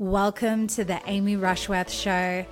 Welcome to the Amy Rushworth Show.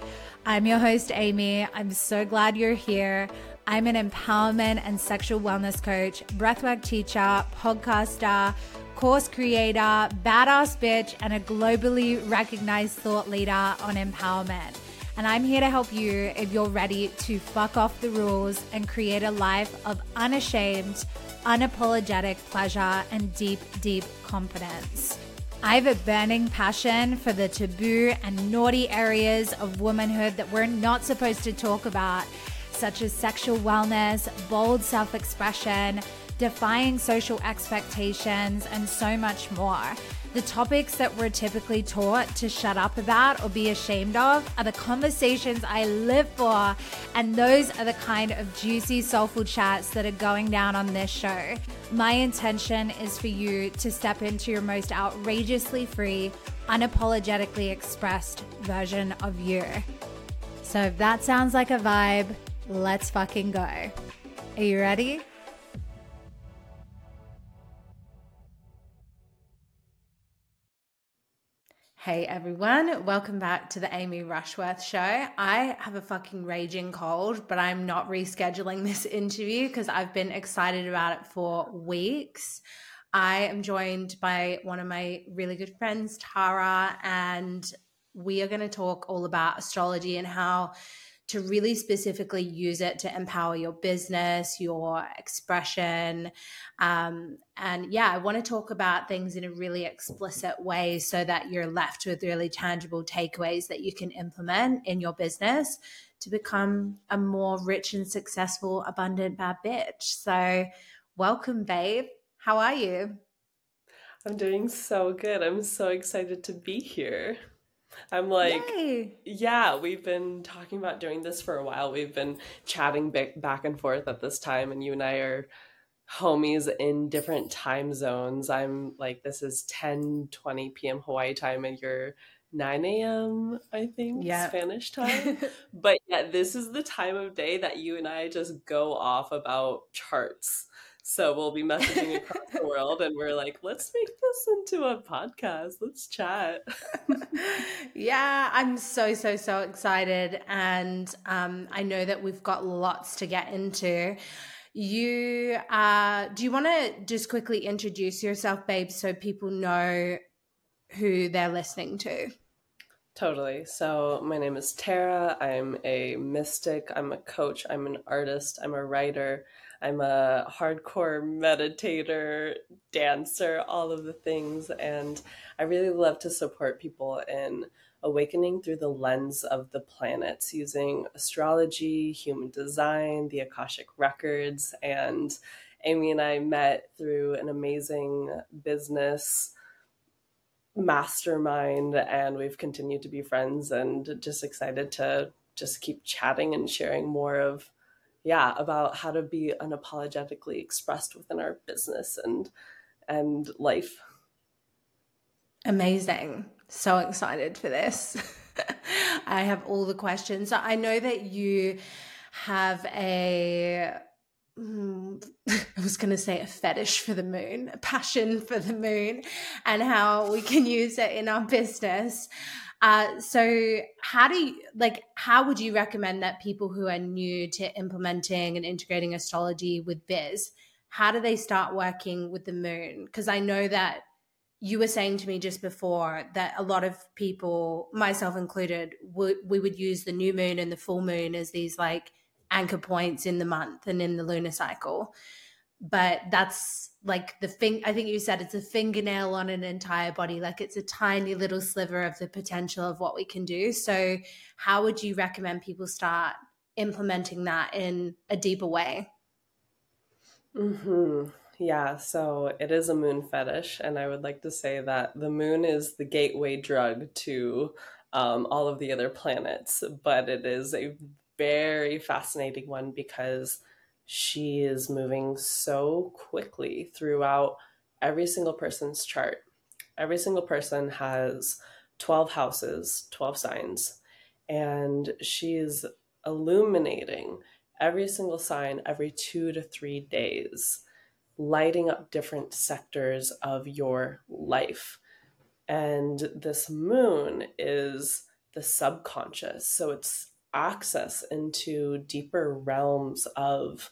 I'm your host, Amy. I'm so glad you're here. I'm an empowerment and sexual wellness coach, breathwork teacher, podcaster, course creator, badass bitch, and a globally recognized thought leader on empowerment. And I'm here to help you if you're ready to fuck off the rules and create a life of unashamed, unapologetic pleasure and deep, deep confidence. I have a burning passion for the taboo and naughty areas of womanhood that we're not supposed to talk about, such as sexual wellness, bold self expression, defying social expectations, and so much more. The topics that we're typically taught to shut up about or be ashamed of are the conversations I live for, and those are the kind of juicy, soulful chats that are going down on this show. My intention is for you to step into your most outrageously free, unapologetically expressed version of you. So if that sounds like a vibe, let's fucking go. Are you ready? Hey everyone, welcome back to the Amy Rushworth show. I have a fucking raging cold, but I'm not rescheduling this interview because I've been excited about it for weeks. I am joined by one of my really good friends, Tara, and we are going to talk all about astrology and how to really specifically use it to empower your business, your expression. Um, and yeah, I want to talk about things in a really explicit way so that you're left with really tangible takeaways that you can implement in your business to become a more rich and successful, abundant bad bitch. So, welcome, babe. How are you? I'm doing so good. I'm so excited to be here. I'm like, Yay. yeah, we've been talking about doing this for a while. We've been chatting back and forth at this time, and you and I are homies in different time zones. I'm like, this is 10 20 p.m. Hawaii time, and you're 9 a.m. I think yeah. Spanish time. but yeah, this is the time of day that you and I just go off about charts. So we'll be messaging across the world and we're like, let's make this into a podcast. Let's chat. yeah, I'm so, so, so excited. And um, I know that we've got lots to get into. You, uh, do you want to just quickly introduce yourself, babe, so people know who they're listening to? Totally. So, my name is Tara. I'm a mystic. I'm a coach. I'm an artist. I'm a writer. I'm a hardcore meditator, dancer, all of the things. And I really love to support people in awakening through the lens of the planets using astrology, human design, the Akashic records. And Amy and I met through an amazing business mastermind, and we've continued to be friends and just excited to just keep chatting and sharing more of yeah about how to be unapologetically expressed within our business and and life. Amazing. So excited for this. I have all the questions. I know that you have a hmm, was going to say a fetish for the moon, a passion for the moon, and how we can use it in our business. Uh, so how do you like how would you recommend that people who are new to implementing and integrating astrology with biz how do they start working with the moon? Because i know that you were saying to me just before that a lot of people myself included we would use the new moon and the full moon as these like anchor points in the month and in the lunar cycle. But that's like the thing i think you said it's a fingernail on an entire body like it's a tiny little sliver of the potential of what we can do. So how would you recommend people start implementing that in a deeper way? Hmm yeah so it is a moon fetish and i would like to say that the moon is the gateway drug to um, all of the other planets but it is a very fascinating one because she is moving so quickly throughout every single person's chart. Every single person has 12 houses, 12 signs, and she is illuminating every single sign every two to three days, lighting up different sectors of your life. And this moon is the subconscious. So it's access into deeper realms of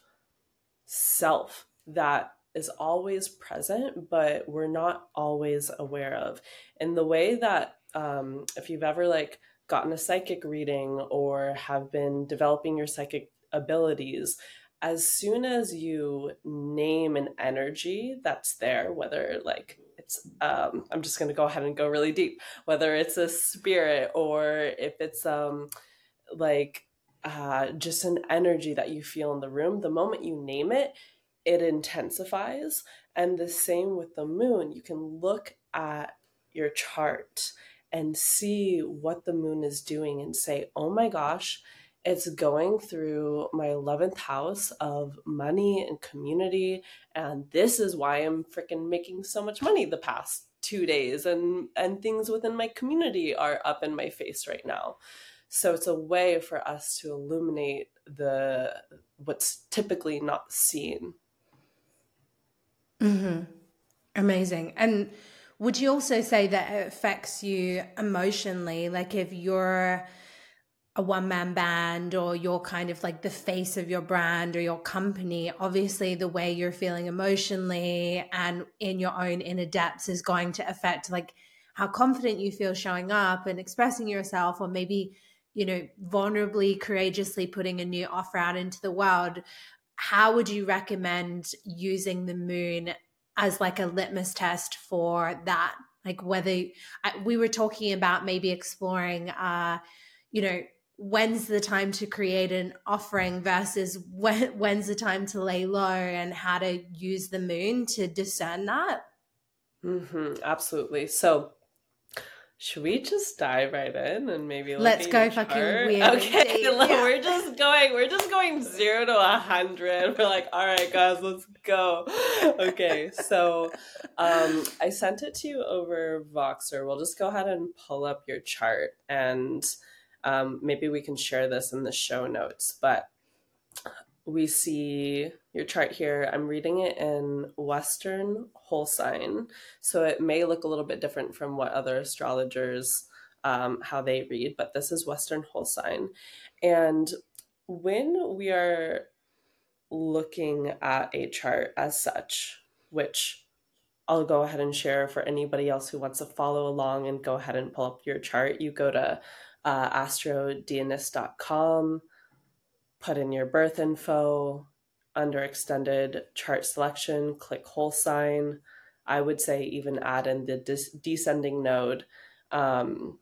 self that is always present, but we're not always aware of. In the way that, um, if you've ever like gotten a psychic reading or have been developing your psychic abilities, as soon as you name an energy that's there, whether like it's, um, I'm just going to go ahead and go really deep, whether it's a spirit or if it's um, like uh, just an energy that you feel in the room, the moment you name it, it intensifies. And the same with the moon, you can look at your chart and see what the moon is doing and say, oh my gosh, it's going through my 11th house of money and community. And this is why I'm freaking making so much money the past two days. And, and things within my community are up in my face right now. So it's a way for us to illuminate the what's typically not seen. Mm-hmm. Amazing. And would you also say that it affects you emotionally? Like if you're a one man band or you're kind of like the face of your brand or your company, obviously the way you're feeling emotionally and in your own inner depths is going to affect like how confident you feel showing up and expressing yourself or maybe you know vulnerably courageously putting a new offer out into the world how would you recommend using the moon as like a litmus test for that? Like whether we were talking about maybe exploring uh you know when's the time to create an offering versus when, when's the time to lay low and how to use the moon to discern that? Mm-hmm, absolutely. So should we just dive right in and maybe let's go fucking weird? Okay, yeah. we're just going. We're just going zero to a hundred. We're like, all right, guys, let's go. Okay, so um, I sent it to you over Voxer. We'll just go ahead and pull up your chart, and um, maybe we can share this in the show notes. But we see your chart here. I'm reading it in Western whole sign, so it may look a little bit different from what other astrologers um, how they read, but this is Western whole sign. And when we are looking at a chart as such, which I'll go ahead and share for anybody else who wants to follow along and go ahead and pull up your chart, you go to uh, put in your birth info under extended chart selection, click whole sign. I would say even add in the descending node. Um,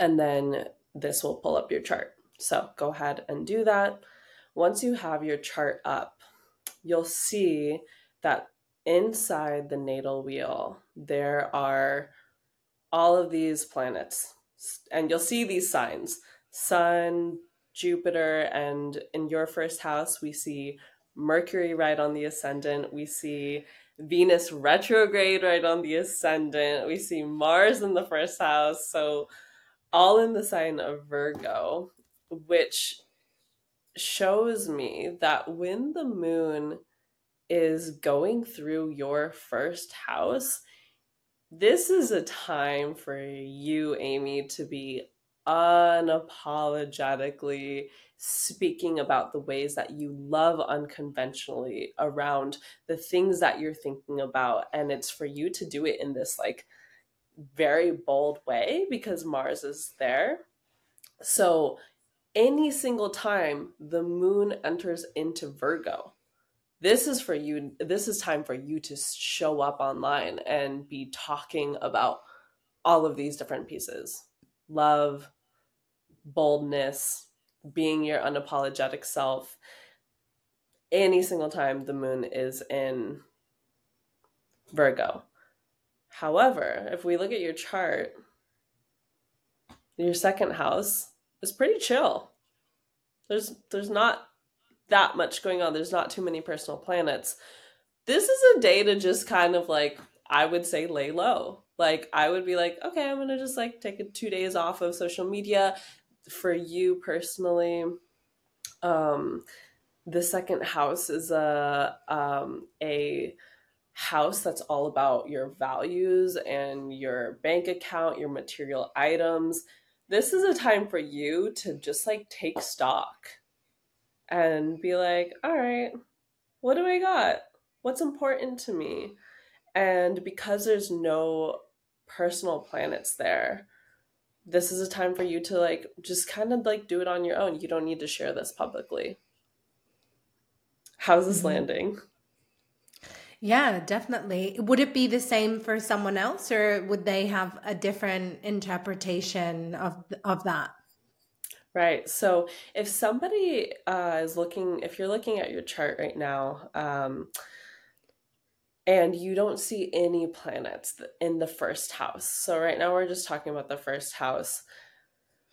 and then this will pull up your chart. So go ahead and do that. Once you have your chart up, you'll see that inside the natal wheel, there are all of these planets. And you'll see these signs sun, Jupiter, and in your first house, we see Mercury right on the ascendant. We see Venus retrograde right on the ascendant. We see Mars in the first house. So, all in the sign of Virgo, which shows me that when the moon is going through your first house, this is a time for you, Amy, to be unapologetically speaking about the ways that you love unconventionally around the things that you're thinking about and it's for you to do it in this like very bold way because Mars is there. So any single time the moon enters into Virgo this is for you this is time for you to show up online and be talking about all of these different pieces love boldness, being your unapologetic self any single time the moon is in Virgo. However, if we look at your chart, your second house is pretty chill. There's there's not that much going on. There's not too many personal planets. This is a day to just kind of like I would say lay low. Like I would be like, okay, I'm gonna just like take a two days off of social media, for you personally, um, the second house is a um, a house that's all about your values and your bank account, your material items, this is a time for you to just like take stock and be like, all right, what do I got? What's important to me? And because there's no personal planets there, this is a time for you to like just kind of like do it on your own. You don't need to share this publicly. How's this mm-hmm. landing? Yeah, definitely. Would it be the same for someone else or would they have a different interpretation of of that? Right. So if somebody uh, is looking, if you're looking at your chart right now, um, and you don't see any planets in the first house. So right now we're just talking about the first house.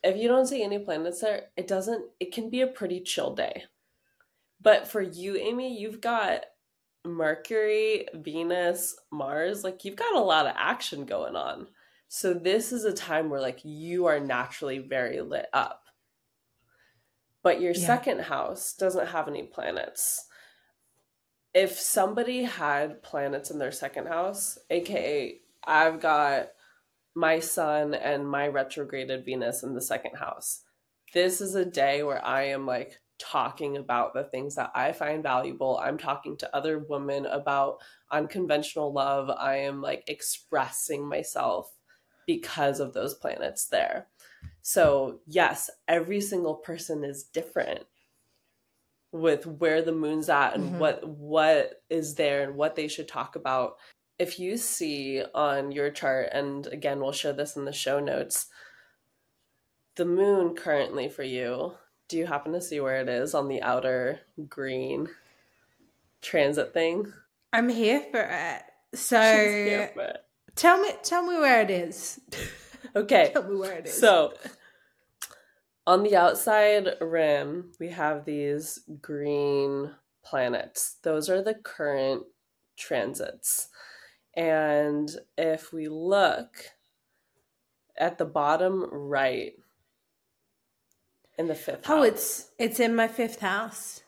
If you don't see any planets there, it doesn't it can be a pretty chill day. But for you, Amy, you've got Mercury, Venus, Mars, like you've got a lot of action going on. So this is a time where like you are naturally very lit up. But your yeah. second house doesn't have any planets if somebody had planets in their second house, aka I've got my sun and my retrograded Venus in the second house. This is a day where I am like talking about the things that I find valuable. I'm talking to other women about unconventional love. I am like expressing myself because of those planets there. So, yes, every single person is different with where the moon's at and mm-hmm. what what is there and what they should talk about. If you see on your chart and again we'll show this in the show notes the moon currently for you do you happen to see where it is on the outer green transit thing? I'm here for it. So for it. tell me tell me where it is. Okay. Tell me where it is. So on the outside rim, we have these green planets. Those are the current transits. And if we look at the bottom right in the fifth oh, house, it's it's in my fifth house.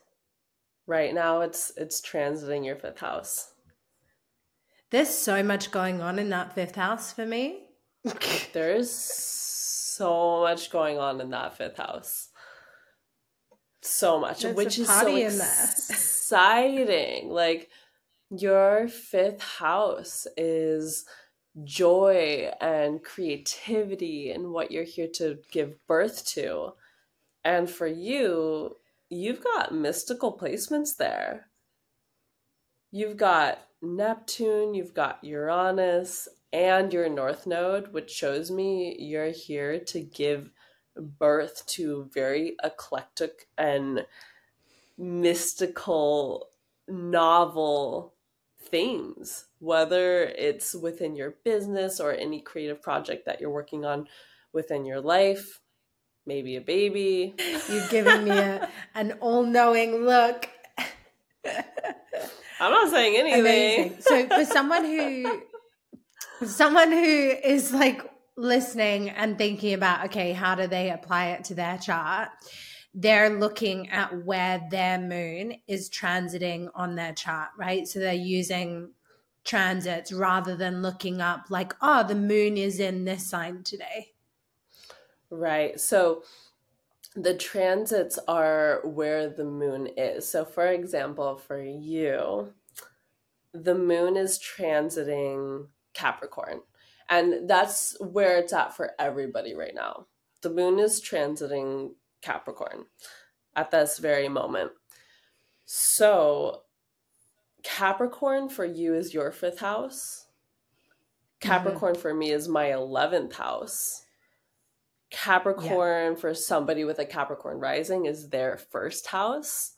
Right now it's it's transiting your fifth house. There's so much going on in that fifth house for me. There's so much going on in that fifth house. So much, There's which is so exciting. like your fifth house is joy and creativity and what you're here to give birth to. And for you, you've got mystical placements there. You've got Neptune, you've got Uranus, and your north node, which shows me you're here to give birth to very eclectic and mystical novel things, whether it's within your business or any creative project that you're working on within your life, maybe a baby. You're giving me a, an all knowing look. I'm not saying anything. Amazing. So, for someone who someone who is like listening and thinking about okay how do they apply it to their chart? They're looking at where their moon is transiting on their chart right? So they're using transits rather than looking up like oh the moon is in this sign today. Right. So the transits are where the moon is. So for example for you the moon is transiting Capricorn. And that's where it's at for everybody right now. The moon is transiting Capricorn at this very moment. So, Capricorn for you is your fifth house. Capricorn mm-hmm. for me is my 11th house. Capricorn yeah. for somebody with a Capricorn rising is their first house.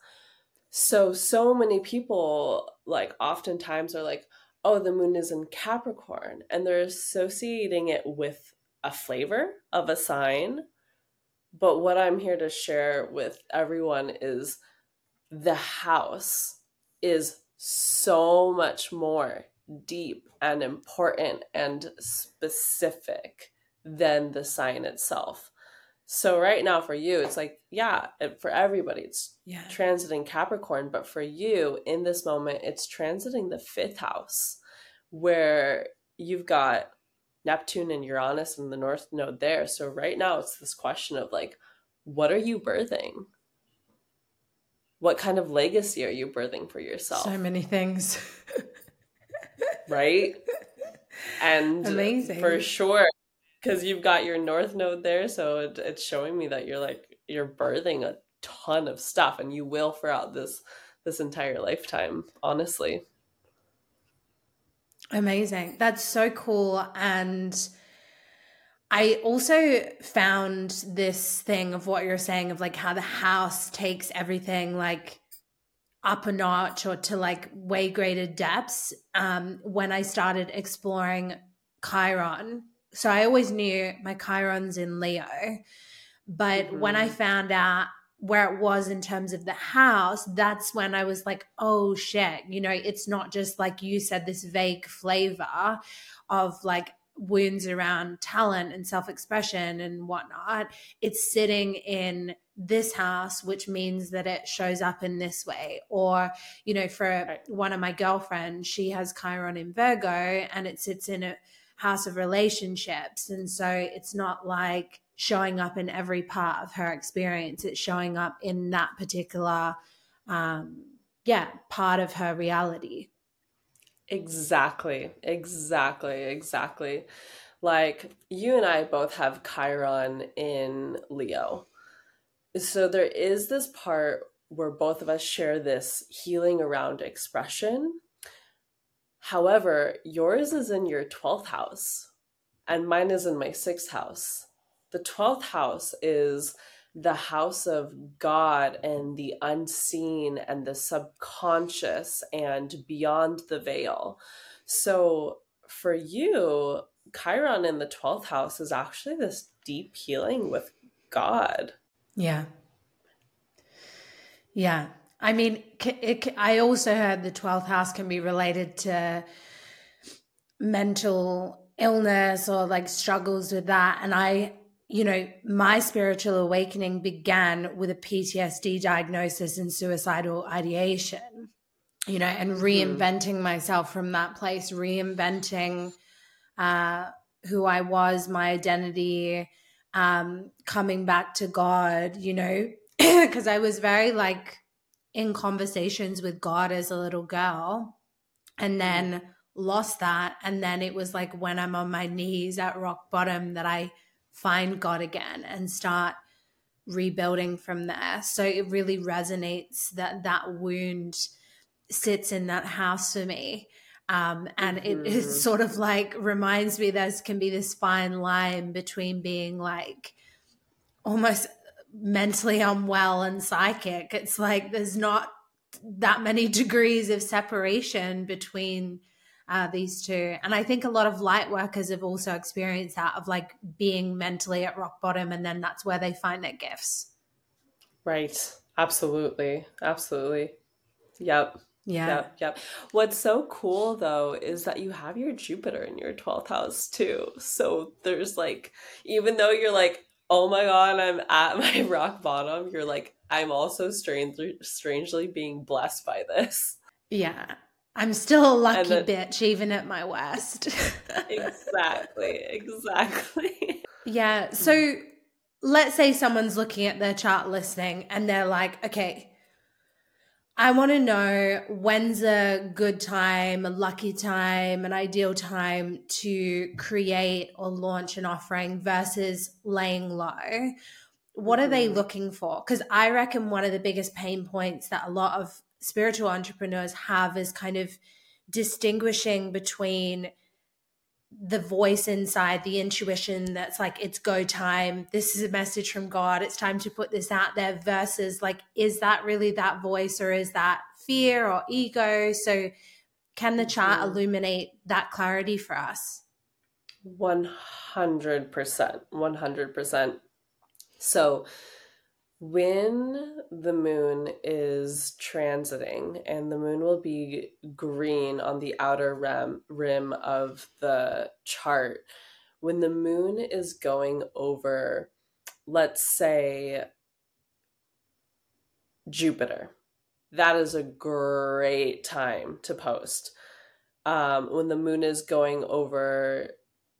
So, so many people, like, oftentimes are like, oh, the moon is in Capricorn, and they're associating it with a flavor of a sign. But what I'm here to share with everyone is the house is so much more deep and important and specific than the sign itself. So right now for you, it's like, yeah, for everybody, it's yeah. transiting Capricorn, but for you in this moment, it's transiting the fifth house where you've got Neptune and Uranus and the North Node there. So right now it's this question of like, what are you birthing? What kind of legacy are you birthing for yourself? So many things. right? And Amazing. for sure, because you've got your North Node there, so it, it's showing me that you're like you're birthing a ton of stuff, and you will throughout this this entire lifetime. Honestly. Amazing. That's so cool. And I also found this thing of what you're saying of like how the house takes everything like up a notch or to like way greater depths um, when I started exploring Chiron. So I always knew my Chiron's in Leo. But mm-hmm. when I mm-hmm. found out where it was in terms of the house, that's when I was like, oh shit, you know, it's not just like you said, this vague flavor of like wounds around talent and self expression and whatnot. It's sitting in this house, which means that it shows up in this way. Or, you know, for right. one of my girlfriends, she has Chiron in Virgo and it sits in a house of relationships. And so it's not like, showing up in every part of her experience. It's showing up in that particular, um, yeah, part of her reality. Exactly, exactly, exactly. Like you and I both have Chiron in Leo. So there is this part where both of us share this healing around expression. However, yours is in your 12th house and mine is in my 6th house the 12th house is the house of God and the unseen and the subconscious and beyond the veil. So for you, Chiron in the 12th house is actually this deep healing with God. Yeah. Yeah. I mean, it, I also heard the 12th house can be related to mental illness or like struggles with that. And I, you know, my spiritual awakening began with a PTSD diagnosis and suicidal ideation, you know, and mm-hmm. reinventing mm. myself from that place, reinventing uh, who I was, my identity, um, coming back to God, you know, because I was very like in conversations with God as a little girl and mm-hmm. then lost that. And then it was like when I'm on my knees at rock bottom that I find God again and start rebuilding from there. So it really resonates that that wound sits in that house for me. Um, and mm-hmm. it is sort of like reminds me there can be this fine line between being like almost mentally unwell and psychic. It's like there's not that many degrees of separation between uh, these two. And I think a lot of light workers have also experienced that of like being mentally at rock bottom, and then that's where they find their gifts. Right. Absolutely. Absolutely. Yep. Yeah. Yep. Yep. What's so cool though is that you have your Jupiter in your 12th house too. So there's like, even though you're like, oh my God, I'm at my rock bottom, you're like, I'm also strangely, strangely being blessed by this. Yeah. I'm still a lucky then, bitch, even at my worst. exactly, exactly. Yeah. So let's say someone's looking at their chart listing and they're like, okay, I want to know when's a good time, a lucky time, an ideal time to create or launch an offering versus laying low. What are they mm-hmm. looking for? Because I reckon one of the biggest pain points that a lot of spiritual entrepreneurs have is kind of distinguishing between the voice inside, the intuition that's like, it's go time. This is a message from God. It's time to put this out there versus like, is that really that voice or is that fear or ego? So, can the chart mm-hmm. illuminate that clarity for us? 100%. 100%. So, when the moon is transiting and the moon will be green on the outer rim, rim of the chart when the moon is going over let's say Jupiter. That is a great time to post. Um, when the moon is going over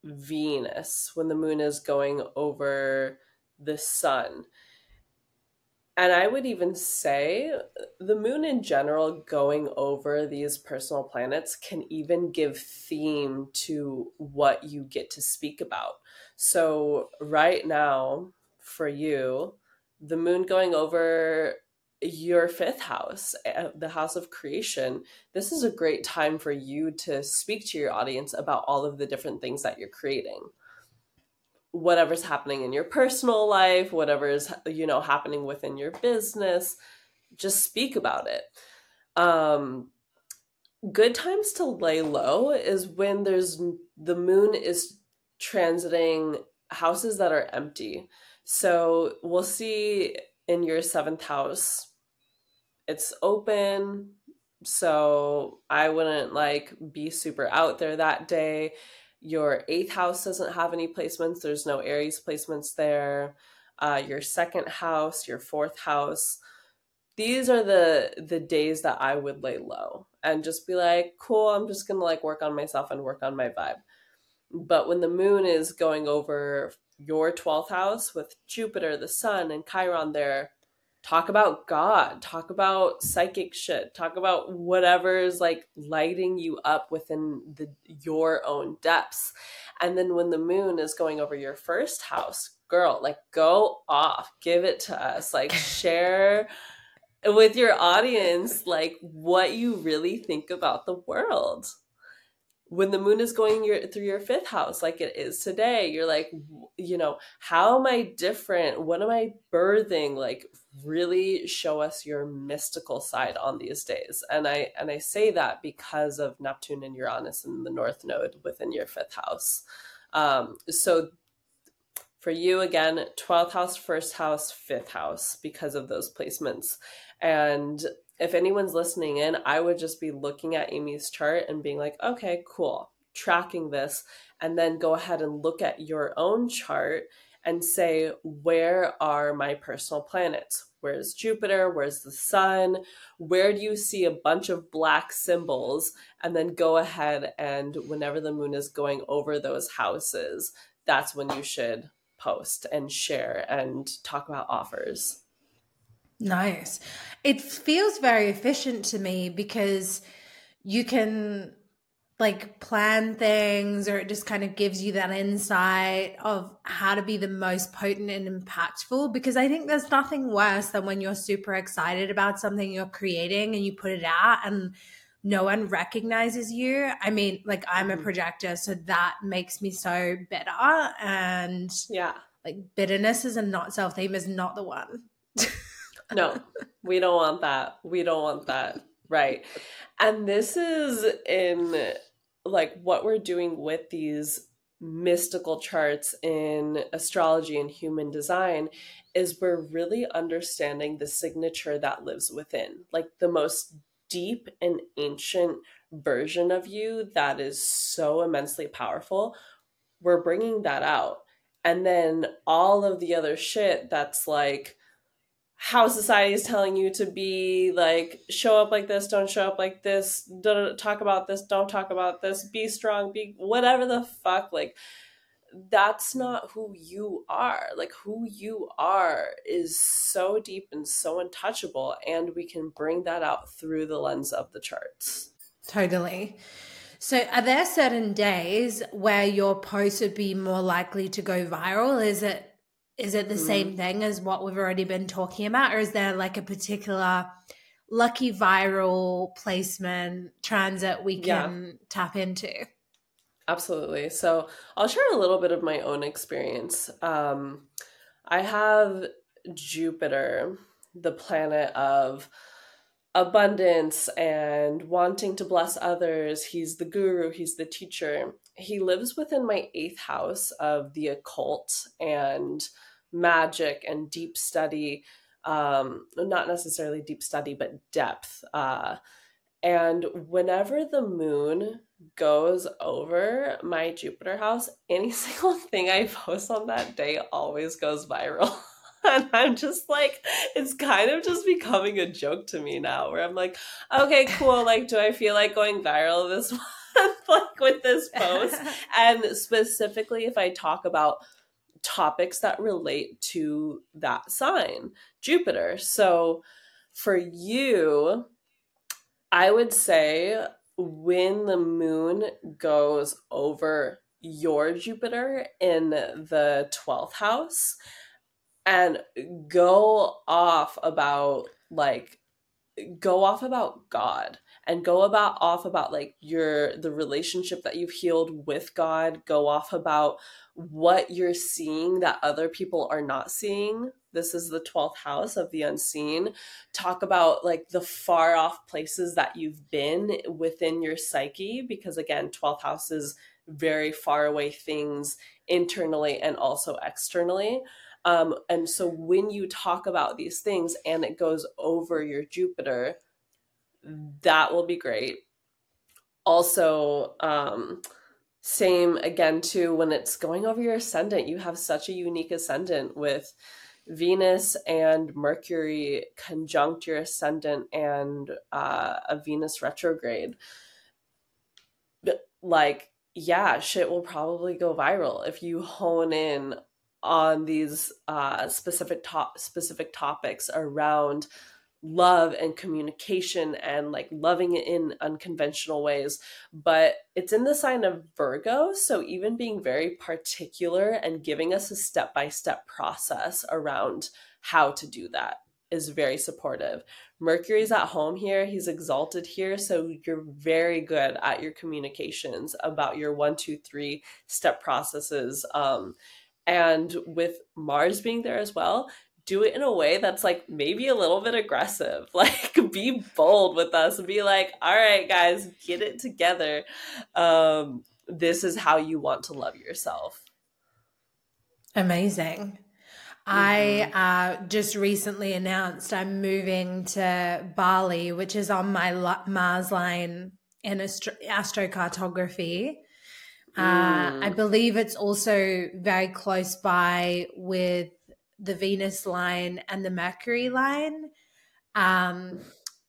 Venus, when the moon is going over the sun. And I would even say the moon in general going over these personal planets can even give theme to what you get to speak about. So, right now, for you, the moon going over your fifth house, eh, the house of creation, this is a great time for you to speak to your audience about all of the different things that you're creating whatever's happening in your personal life, whatever is you know happening within your business, just speak about it. Um, good times to lay low is when there's the moon is transiting houses that are empty. So we'll see in your seventh house, it's open. So I wouldn't like be super out there that day your eighth house doesn't have any placements, there's no Aries placements there. Uh, your second house, your fourth house. These are the the days that I would lay low and just be like, cool, I'm just gonna like work on myself and work on my vibe. But when the moon is going over your 12th house with Jupiter, the sun, and Chiron there, talk about God, talk about psychic shit, talk about whatever's like lighting you up within the your own depths. And then when the moon is going over your first house, girl, like go off, give it to us, like share with your audience like what you really think about the world when the moon is going your, through your fifth house like it is today you're like you know how am i different? What am i birthing? Like really show us your mystical side on these days. And i and i say that because of neptune and uranus in the north node within your fifth house. Um so for you again 12th house first house fifth house because of those placements. And if anyone's listening in, I would just be looking at Amy's chart and being like, okay, cool, tracking this. And then go ahead and look at your own chart and say, where are my personal planets? Where's Jupiter? Where's the sun? Where do you see a bunch of black symbols? And then go ahead and whenever the moon is going over those houses, that's when you should post and share and talk about offers. Nice. It feels very efficient to me because you can like plan things or it just kind of gives you that insight of how to be the most potent and impactful because I think there's nothing worse than when you're super excited about something you're creating and you put it out and no one recognizes you. I mean, like I'm a mm-hmm. projector, so that makes me so bitter and yeah. Like bitterness is a not self theme is not the one. no, we don't want that. We don't want that. Right. And this is in like what we're doing with these mystical charts in astrology and human design is we're really understanding the signature that lives within, like the most deep and ancient version of you that is so immensely powerful. We're bringing that out. And then all of the other shit that's like, how society is telling you to be like show up like this don't show up like this don't talk about this don't talk about this be strong be whatever the fuck like that's not who you are. Like who you are is so deep and so untouchable and we can bring that out through the lens of the charts. Totally. So are there certain days where your post would be more likely to go viral? Is it is it the mm. same thing as what we've already been talking about or is there like a particular lucky viral placement transit we can yeah. tap into? Absolutely. So i'll share a little bit of my own experience. Um, i have jupiter the planet of abundance and wanting to bless others. He's the guru he's the teacher he lives within my eighth house of the occult and magic and deep study um not necessarily deep study but depth uh And whenever the moon goes over my Jupiter house, any single thing I post on that day always goes viral. and I'm just like, it's kind of just becoming a joke to me now where I'm like, okay, cool. Like, do I feel like going viral this month? like with this post? and specifically, if I talk about topics that relate to that sign, Jupiter. So for you, I would say when the moon goes over your Jupiter in the 12th house and go off about like go off about God and go about off about like your the relationship that you've healed with God, go off about what you're seeing that other people are not seeing. This is the 12th house of the unseen. Talk about like the far off places that you've been within your psyche because again, 12th house is very far away things internally and also externally. Um, and so when you talk about these things and it goes over your Jupiter, that will be great. Also, um, same again too when it's going over your ascendant, you have such a unique ascendant with Venus and Mercury conjunct your ascendant and uh, a Venus retrograde. Like, yeah, shit will probably go viral if you hone in on these uh, specific top specific topics around love and communication and like loving it in unconventional ways but it's in the sign of virgo so even being very particular and giving us a step-by-step process around how to do that is very supportive. Mercury's at home here he's exalted here so you're very good at your communications about your one two three step processes um, and with Mars being there as well, do it in a way that's like maybe a little bit aggressive. Like be bold with us and be like, all right, guys, get it together. Um, this is how you want to love yourself. Amazing. Mm-hmm. I uh, just recently announced I'm moving to Bali, which is on my Mars line in astro- astrocartography. Uh, I mm. believe it's also very close by with the Venus line and the Mercury line. Um,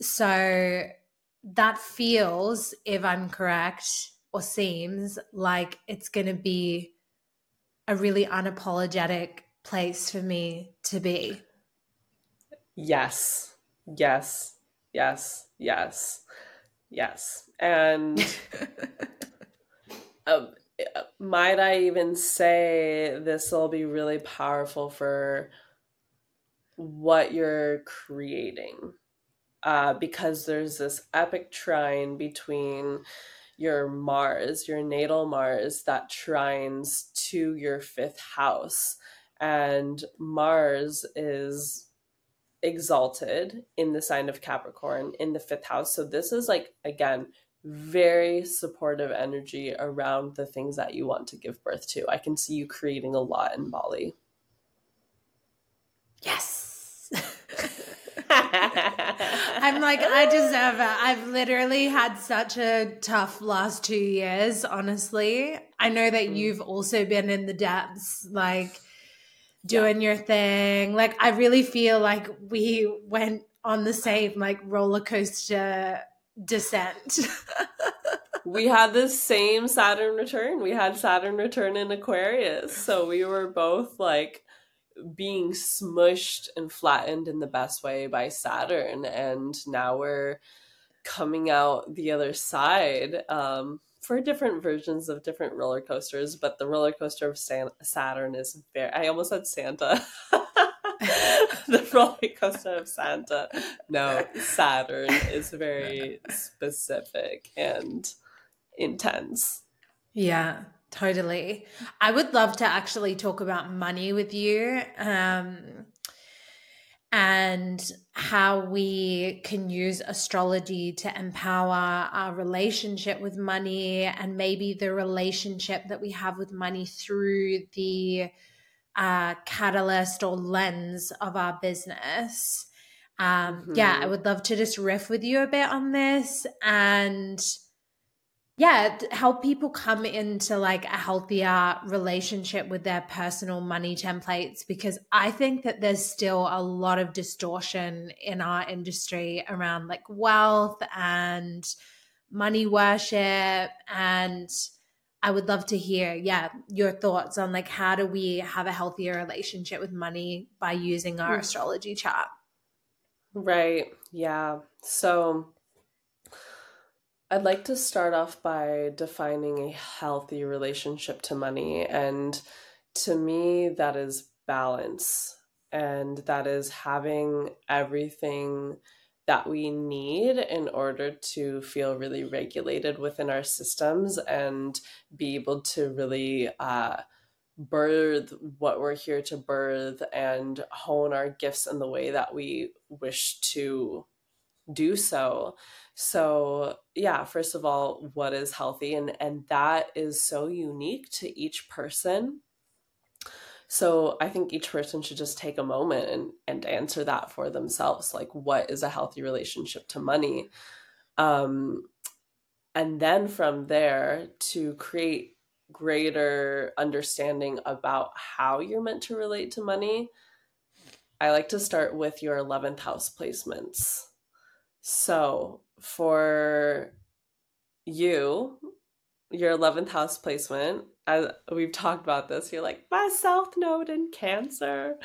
so that feels, if I'm correct, or seems like it's going to be a really unapologetic place for me to be. Yes, yes, yes, yes, yes. And um, might I even say this will be really powerful for what you're creating? Uh, because there's this epic trine between your Mars, your natal Mars, that trines to your fifth house. And Mars is exalted in the sign of Capricorn in the fifth house. So, this is like, again, very supportive energy around the things that you want to give birth to. I can see you creating a lot in Bali. Yes. I'm like, I deserve it. I've literally had such a tough last two years, honestly. I know that mm. you've also been in the depths, like doing yeah. your thing. Like, I really feel like we went on the same like roller coaster descent. we had the same Saturn return. We had Saturn return in Aquarius. So we were both like being smushed and flattened in the best way by Saturn. And now we're coming out the other side um, for different versions of different roller coasters. But the roller coaster of San- Saturn is very, I almost said Santa. the roller coaster of Santa. No, Saturn is very specific and intense. Yeah, totally. I would love to actually talk about money with you. Um, and how we can use astrology to empower our relationship with money and maybe the relationship that we have with money through the uh, catalyst or lens of our business. Um, mm-hmm. Yeah, I would love to just riff with you a bit on this and yeah, help people come into like a healthier relationship with their personal money templates because I think that there's still a lot of distortion in our industry around like wealth and money worship and I would love to hear yeah your thoughts on like how do we have a healthier relationship with money by using our mm. astrology chart. Right. Yeah. So I'd like to start off by defining a healthy relationship to money. And to me, that is balance. And that is having everything that we need in order to feel really regulated within our systems and be able to really uh, birth what we're here to birth and hone our gifts in the way that we wish to do so so, yeah, first of all, what is healthy and and that is so unique to each person. So, I think each person should just take a moment and and answer that for themselves, like what is a healthy relationship to money? Um and then from there to create greater understanding about how you're meant to relate to money, I like to start with your 11th house placements. So, for you, your 11th house placement, as we've talked about this, you're like, my South Node in Cancer.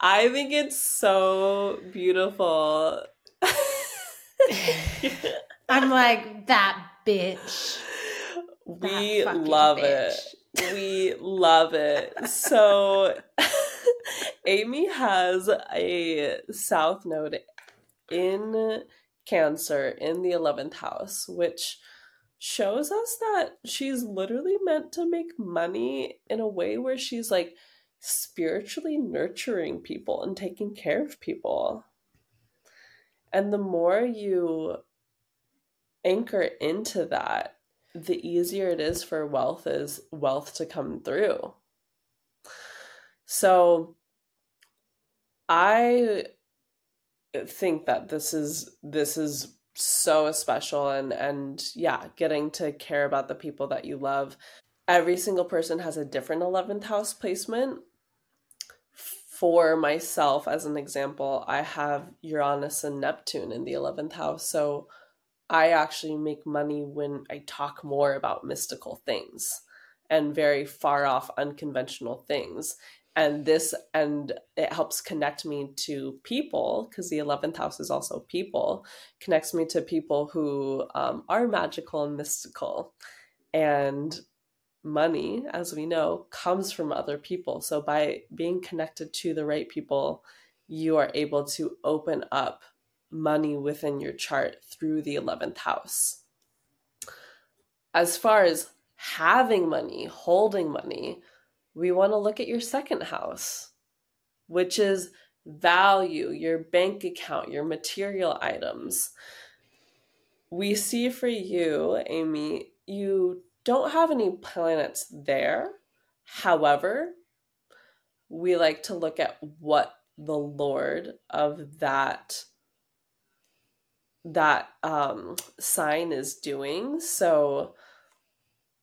I think it's so beautiful. I'm like, that bitch. We love bitch. it. We love it. So, Amy has a South Node in Cancer in the 11th house, which shows us that she's literally meant to make money in a way where she's like spiritually nurturing people and taking care of people. And the more you anchor into that, the easier it is for wealth is wealth to come through. So I think that this is this is so special and and yeah getting to care about the people that you love. Every single person has a different 11th house placement. For myself as an example i have uranus and neptune in the 11th house so i actually make money when i talk more about mystical things and very far off unconventional things and this and it helps connect me to people because the 11th house is also people connects me to people who um, are magical and mystical. And money as we know comes from other people. So by being connected to the right people you are able to open up money within your chart through the 11th house. As far as having money holding money we want to look at your second house, which is value, your bank account, your material items. We see for you, Amy, you don't have any planets there. However, we like to look at what the lord of that that um sign is doing so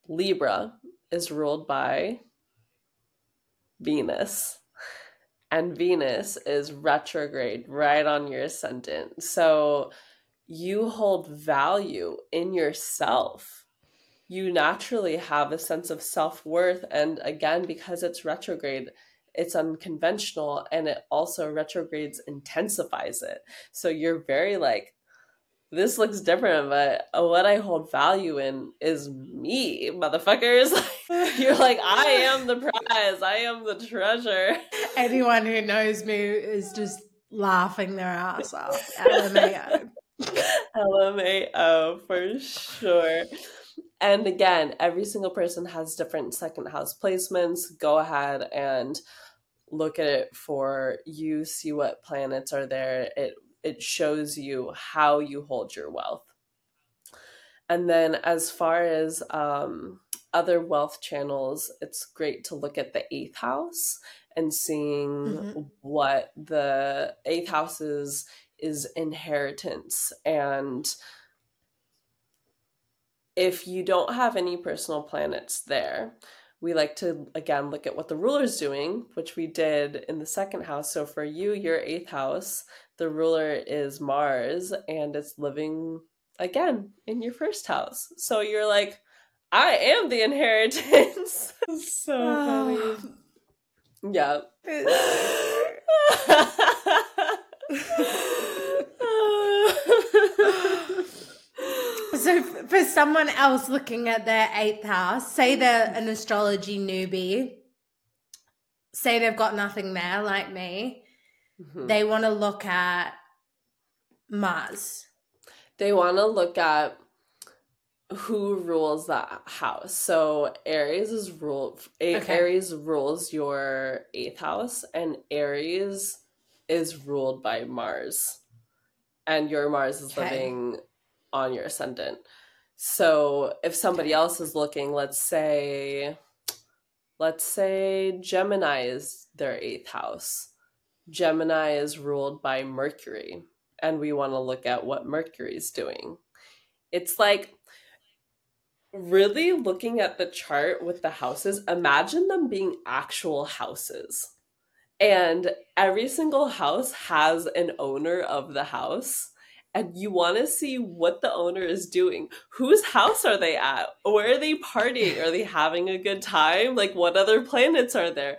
libra is ruled by Venus. And Venus is retrograde right on your ascendant. So you hold value in yourself. You naturally have a sense of self worth. And again, because it's retrograde, it's unconventional and it also retrogrades intensifies it. So you're very like this looks different, but what I hold value in is me, motherfuckers. You're like, I am the prize. I am the treasure. Anyone who knows me is just laughing their ass off. LMAO. LMAO for sure. And again, every single person has different second house placements. Go ahead and look at it for you, see what planets are there. It it shows you how you hold your wealth. And then, as far as um, other wealth channels, it's great to look at the eighth house and seeing mm-hmm. what the eighth house is is inheritance. And if you don't have any personal planets there we like to again look at what the ruler is doing which we did in the second house. So for you your eighth house the ruler is mars and it's living again in your first house. So you're like i am the inheritance so funny yeah so for someone else looking at their eighth house, say they're an astrology newbie, say they've got nothing there like me, mm-hmm. they want to look at Mars. They want to look at who rules that house. So Aries is rule okay. Aries rules your eighth house and Aries is ruled by Mars. And your Mars is okay. living on your ascendant. So if somebody else is looking, let's say let's say Gemini is their eighth house. Gemini is ruled by Mercury, and we want to look at what Mercury is doing. It's like really looking at the chart with the houses, imagine them being actual houses. And every single house has an owner of the house and you want to see what the owner is doing. Whose house are they at? Where are they partying? Are they having a good time? Like, what other planets are there?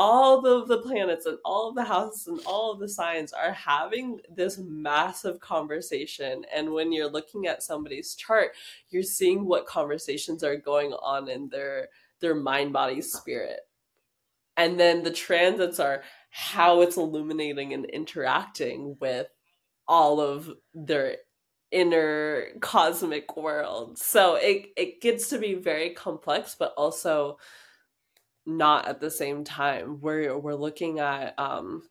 All of the planets and all of the houses and all of the signs are having this massive conversation. And when you're looking at somebody's chart, you're seeing what conversations are going on in their their mind, body, spirit. And then the transits are how it's illuminating and interacting with all of their inner cosmic world. So it it gets to be very complex, but also not at the same time. We're we're looking at um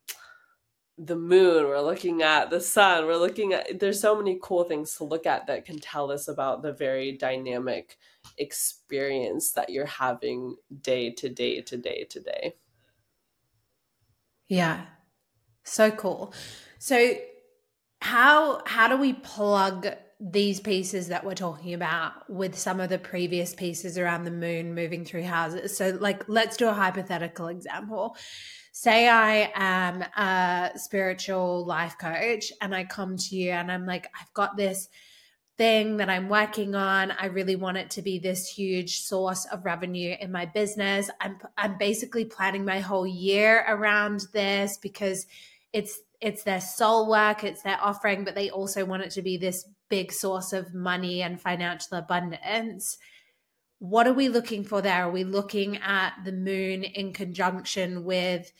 the moon, we're looking at the sun, we're looking at there's so many cool things to look at that can tell us about the very dynamic experience that you're having day to day to day to day. Yeah. So cool. So how how do we plug these pieces that we're talking about with some of the previous pieces around the moon moving through houses. So, like, let's do a hypothetical example. Say I am a spiritual life coach and I come to you and I'm like, I've got this thing that I'm working on. I really want it to be this huge source of revenue in my business. I'm I'm basically planning my whole year around this because it's it's their soul work, it's their offering, but they also want it to be this big source of money and financial abundance. What are we looking for there? Are we looking at the moon in conjunction with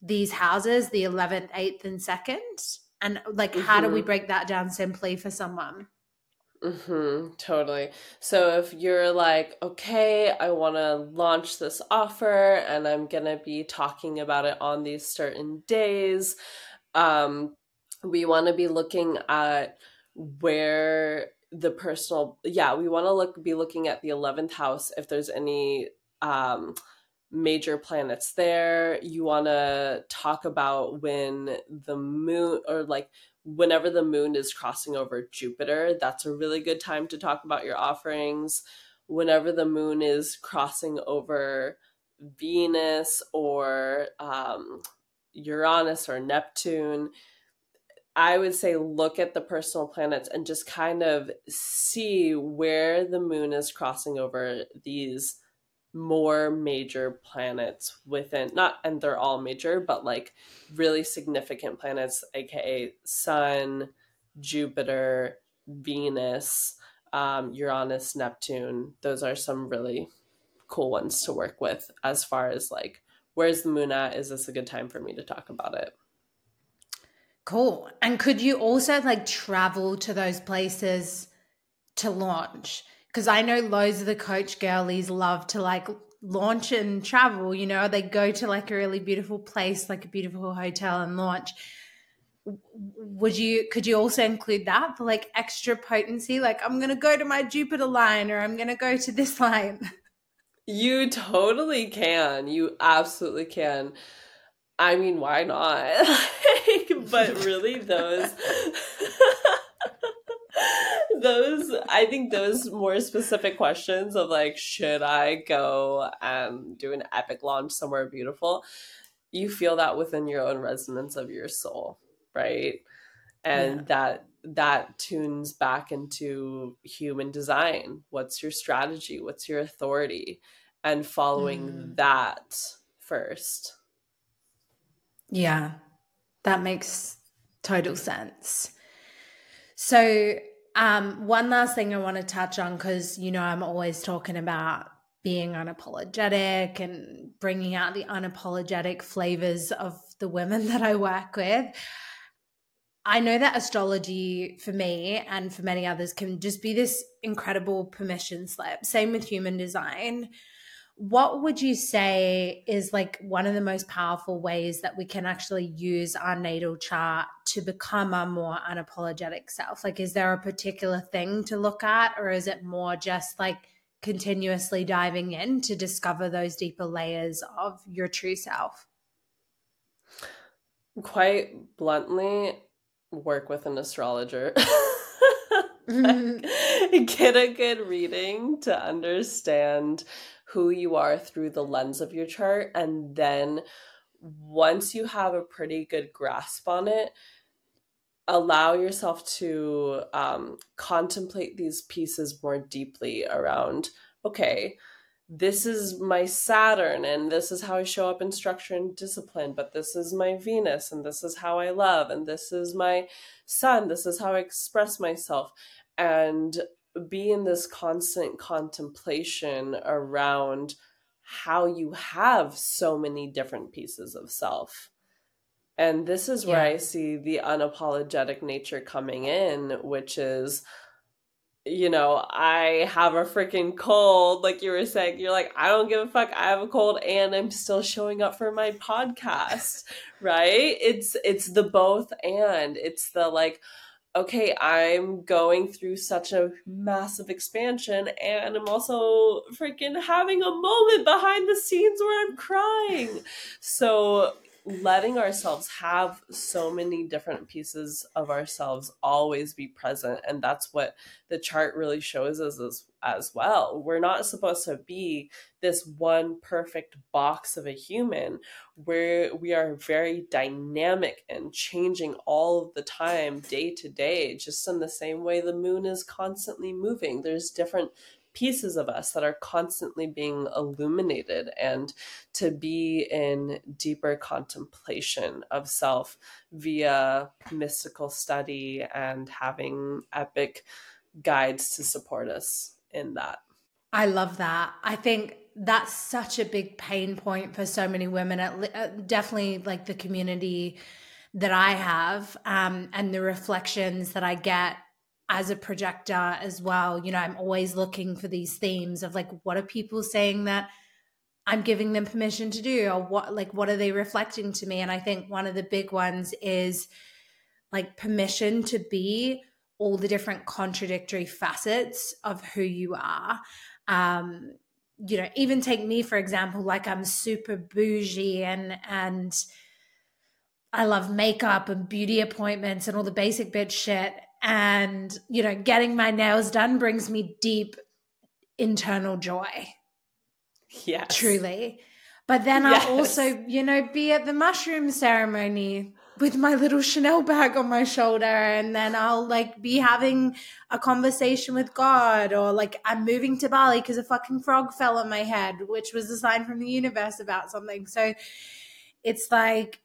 these houses, the 11th, 8th, and 2nd? And like, mm-hmm. how do we mm-hmm. break that down simply for someone? Mm-hmm, totally. So if you're like, okay, I want to launch this offer and I'm going to be talking about it on these certain days, um, we want to be looking at where the personal yeah we want to look be looking at the 11th house if there's any um major planets there. You want to talk about when the moon or like whenever the moon is crossing over jupiter that's a really good time to talk about your offerings. Whenever the moon is crossing over venus or um Uranus or Neptune, I would say look at the personal planets and just kind of see where the moon is crossing over these more major planets within not and they're all major but like really significant planets aka sun jupiter venus um, uranus neptune those are some really cool ones to work with as far as like where's the moon at? Is this a good time for me to talk about it? Cool. And could you also like travel to those places to launch? Because I know loads of the coach girlies love to like launch and travel, you know, they go to like a really beautiful place, like a beautiful hotel and launch. Would you could you also include that for like extra potency? Like I'm gonna go to my Jupiter line or I'm gonna go to this line. You totally can. You absolutely can. I mean, why not? but really those those I think those more specific questions of like should I go and do an epic launch somewhere beautiful you feel that within your own resonance of your soul right? And yeah. that that tunes back into human design. What's your strategy? What's your authority? And following mm. that first. Yeah that makes total sense so um, one last thing I want to touch on because you know I'm always talking about being unapologetic and bringing out the unapologetic flavors of the women that I work with. I know that astrology for me and for many others can just be this incredible permission slip. Same with human design what would you say is like one of the most powerful ways that we can actually use our natal chart to become a more unapologetic self? Like, is there a particular thing to look at, or is it more just like continuously diving in to discover those deeper layers of your true self? Quite bluntly, work with an astrologer. like, get a good reading to understand who you are through the lens of your chart. And then once you have a pretty good grasp on it, allow yourself to um, contemplate these pieces more deeply around okay this is my saturn and this is how i show up in structure and discipline but this is my venus and this is how i love and this is my sun this is how i express myself and be in this constant contemplation around how you have so many different pieces of self. And this is where yeah. I see the unapologetic nature coming in, which is, you know, I have a freaking cold, like you were saying. You're like, I don't give a fuck. I have a cold and I'm still showing up for my podcast, right? It's it's the both and it's the like, okay, I'm going through such a massive expansion and I'm also freaking having a moment behind the scenes where I'm crying. So letting ourselves have so many different pieces of ourselves always be present and that's what the chart really shows us as, as well. We're not supposed to be this one perfect box of a human where we are very dynamic and changing all of the time day to day just in the same way the moon is constantly moving. There's different pieces of us that are constantly being illuminated and to be in deeper contemplation of self via mystical study and having epic guides to support us in that. I love that. I think that's such a big pain point for so many women, at, definitely like the community that I have um, and the reflections that I get as a projector as well you know i'm always looking for these themes of like what are people saying that i'm giving them permission to do or what like what are they reflecting to me? And i think one of the big ones is like permission to be all the different contradictory facets of who you are. Um you know even take me for example like i'm super bougie and and I love makeup and beauty appointments and all the basic bitch shit and you know getting my nails done brings me deep internal joy. Yeah truly. But then yes. i'll also you know be at the mushroom ceremony with my little chanel bag on my shoulder and then i'll like be having a conversation with god or like i'm moving to bali because a fucking frog fell on my head which was a sign from the universe about something. So it's like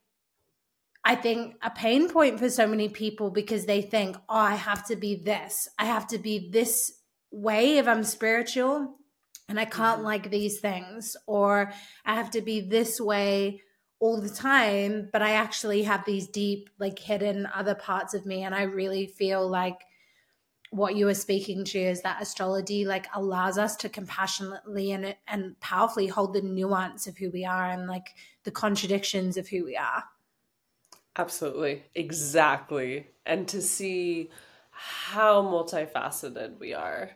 I think a pain point for so many people because they think, oh, I have to be this. I have to be this way if I'm spiritual and I can't mm-hmm. like these things. Or I have to be this way all the time, but I actually have these deep, like hidden other parts of me. And I really feel like what you were speaking to is that astrology like allows us to compassionately and and powerfully hold the nuance of who we are and like the contradictions of who we are. Absolutely. Exactly. And to see how multifaceted we are.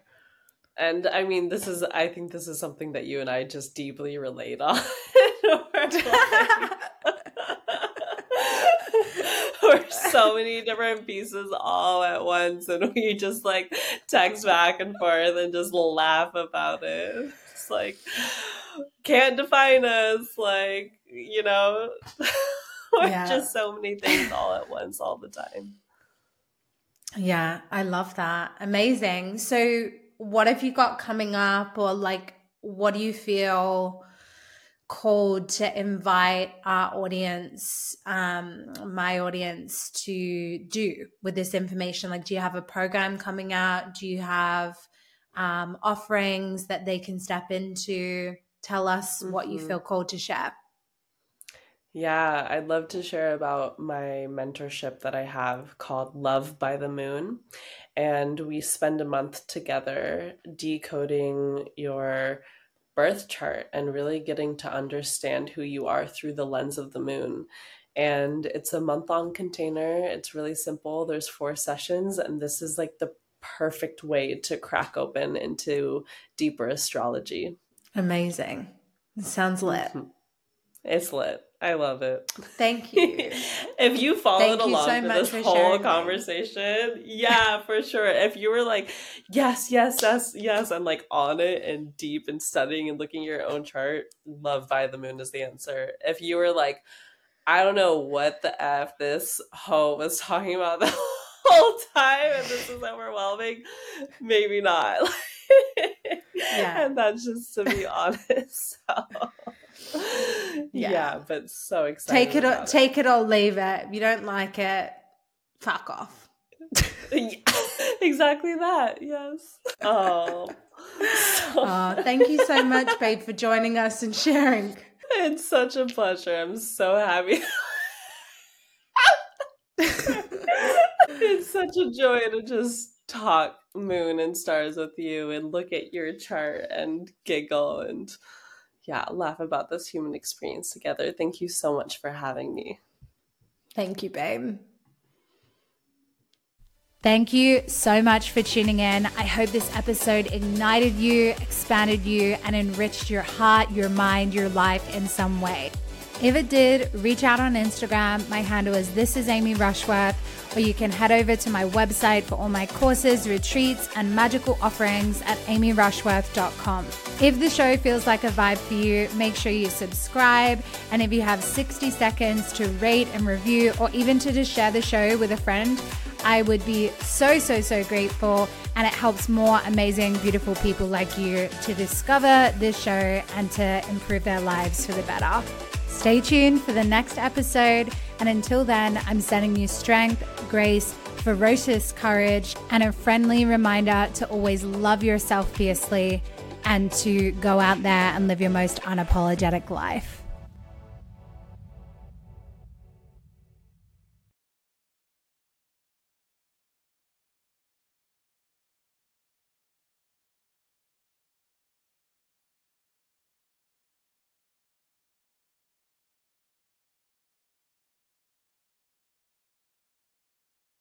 And I mean, this is, I think this is something that you and I just deeply relate on. we're, so many different pieces all at once, and we just like text back and forth and just laugh about it. It's like can't define us, like you know, yeah. just so many things all at once all the time. Yeah, I love that. Amazing. So, what have you got coming up, or like, what do you feel? called to invite our audience, um, my audience, to do with this information? Like, do you have a program coming out? Do you have um, offerings that they can step into? Tell us mm-hmm. what you mm-hmm. feel called to share. Yeah, I'd love to share about my mentorship that I have called Love by the Moon. And we spend a month together decoding your birth chart and really getting to understand who you are through the lens of the moon. And it's a month long container. It's really simple. There's four sessions, and this is like the perfect way to crack open into deeper astrology. Amazing. It sounds lit. Mm-hmm. It's lit. I love it. Thank you. if you followed along so for this whole conversation, yeah, for sure. If you were like, yes, yes, yes, yes, and like on it and deep and studying and looking at your own chart, love by the moon is the answer. If you were like, I don't know what the F this hoe was talking about the whole time and this is overwhelming, maybe not. yeah. And that's just to be honest. So yeah. yeah. but so excited. Take it, or, take it or leave it. If you don't like it, fuck off. exactly that. Yes. Oh. Oh, thank you so much, babe, for joining us and sharing. It's such a pleasure. I'm so happy. it's such a joy to just talk moon and stars with you and look at your chart and giggle and yeah, laugh about this human experience together. Thank you so much for having me. Thank you, babe. Thank you so much for tuning in. I hope this episode ignited you, expanded you, and enriched your heart, your mind, your life in some way. If it did, reach out on Instagram. My handle is This is Amy Rushworth, or you can head over to my website for all my courses, retreats, and magical offerings at amyrushworth.com. If the show feels like a vibe for you, make sure you subscribe. And if you have 60 seconds to rate and review, or even to just share the show with a friend, I would be so, so, so grateful. And it helps more amazing, beautiful people like you to discover this show and to improve their lives for the better. Stay tuned for the next episode. And until then, I'm sending you strength, grace, ferocious courage, and a friendly reminder to always love yourself fiercely and to go out there and live your most unapologetic life.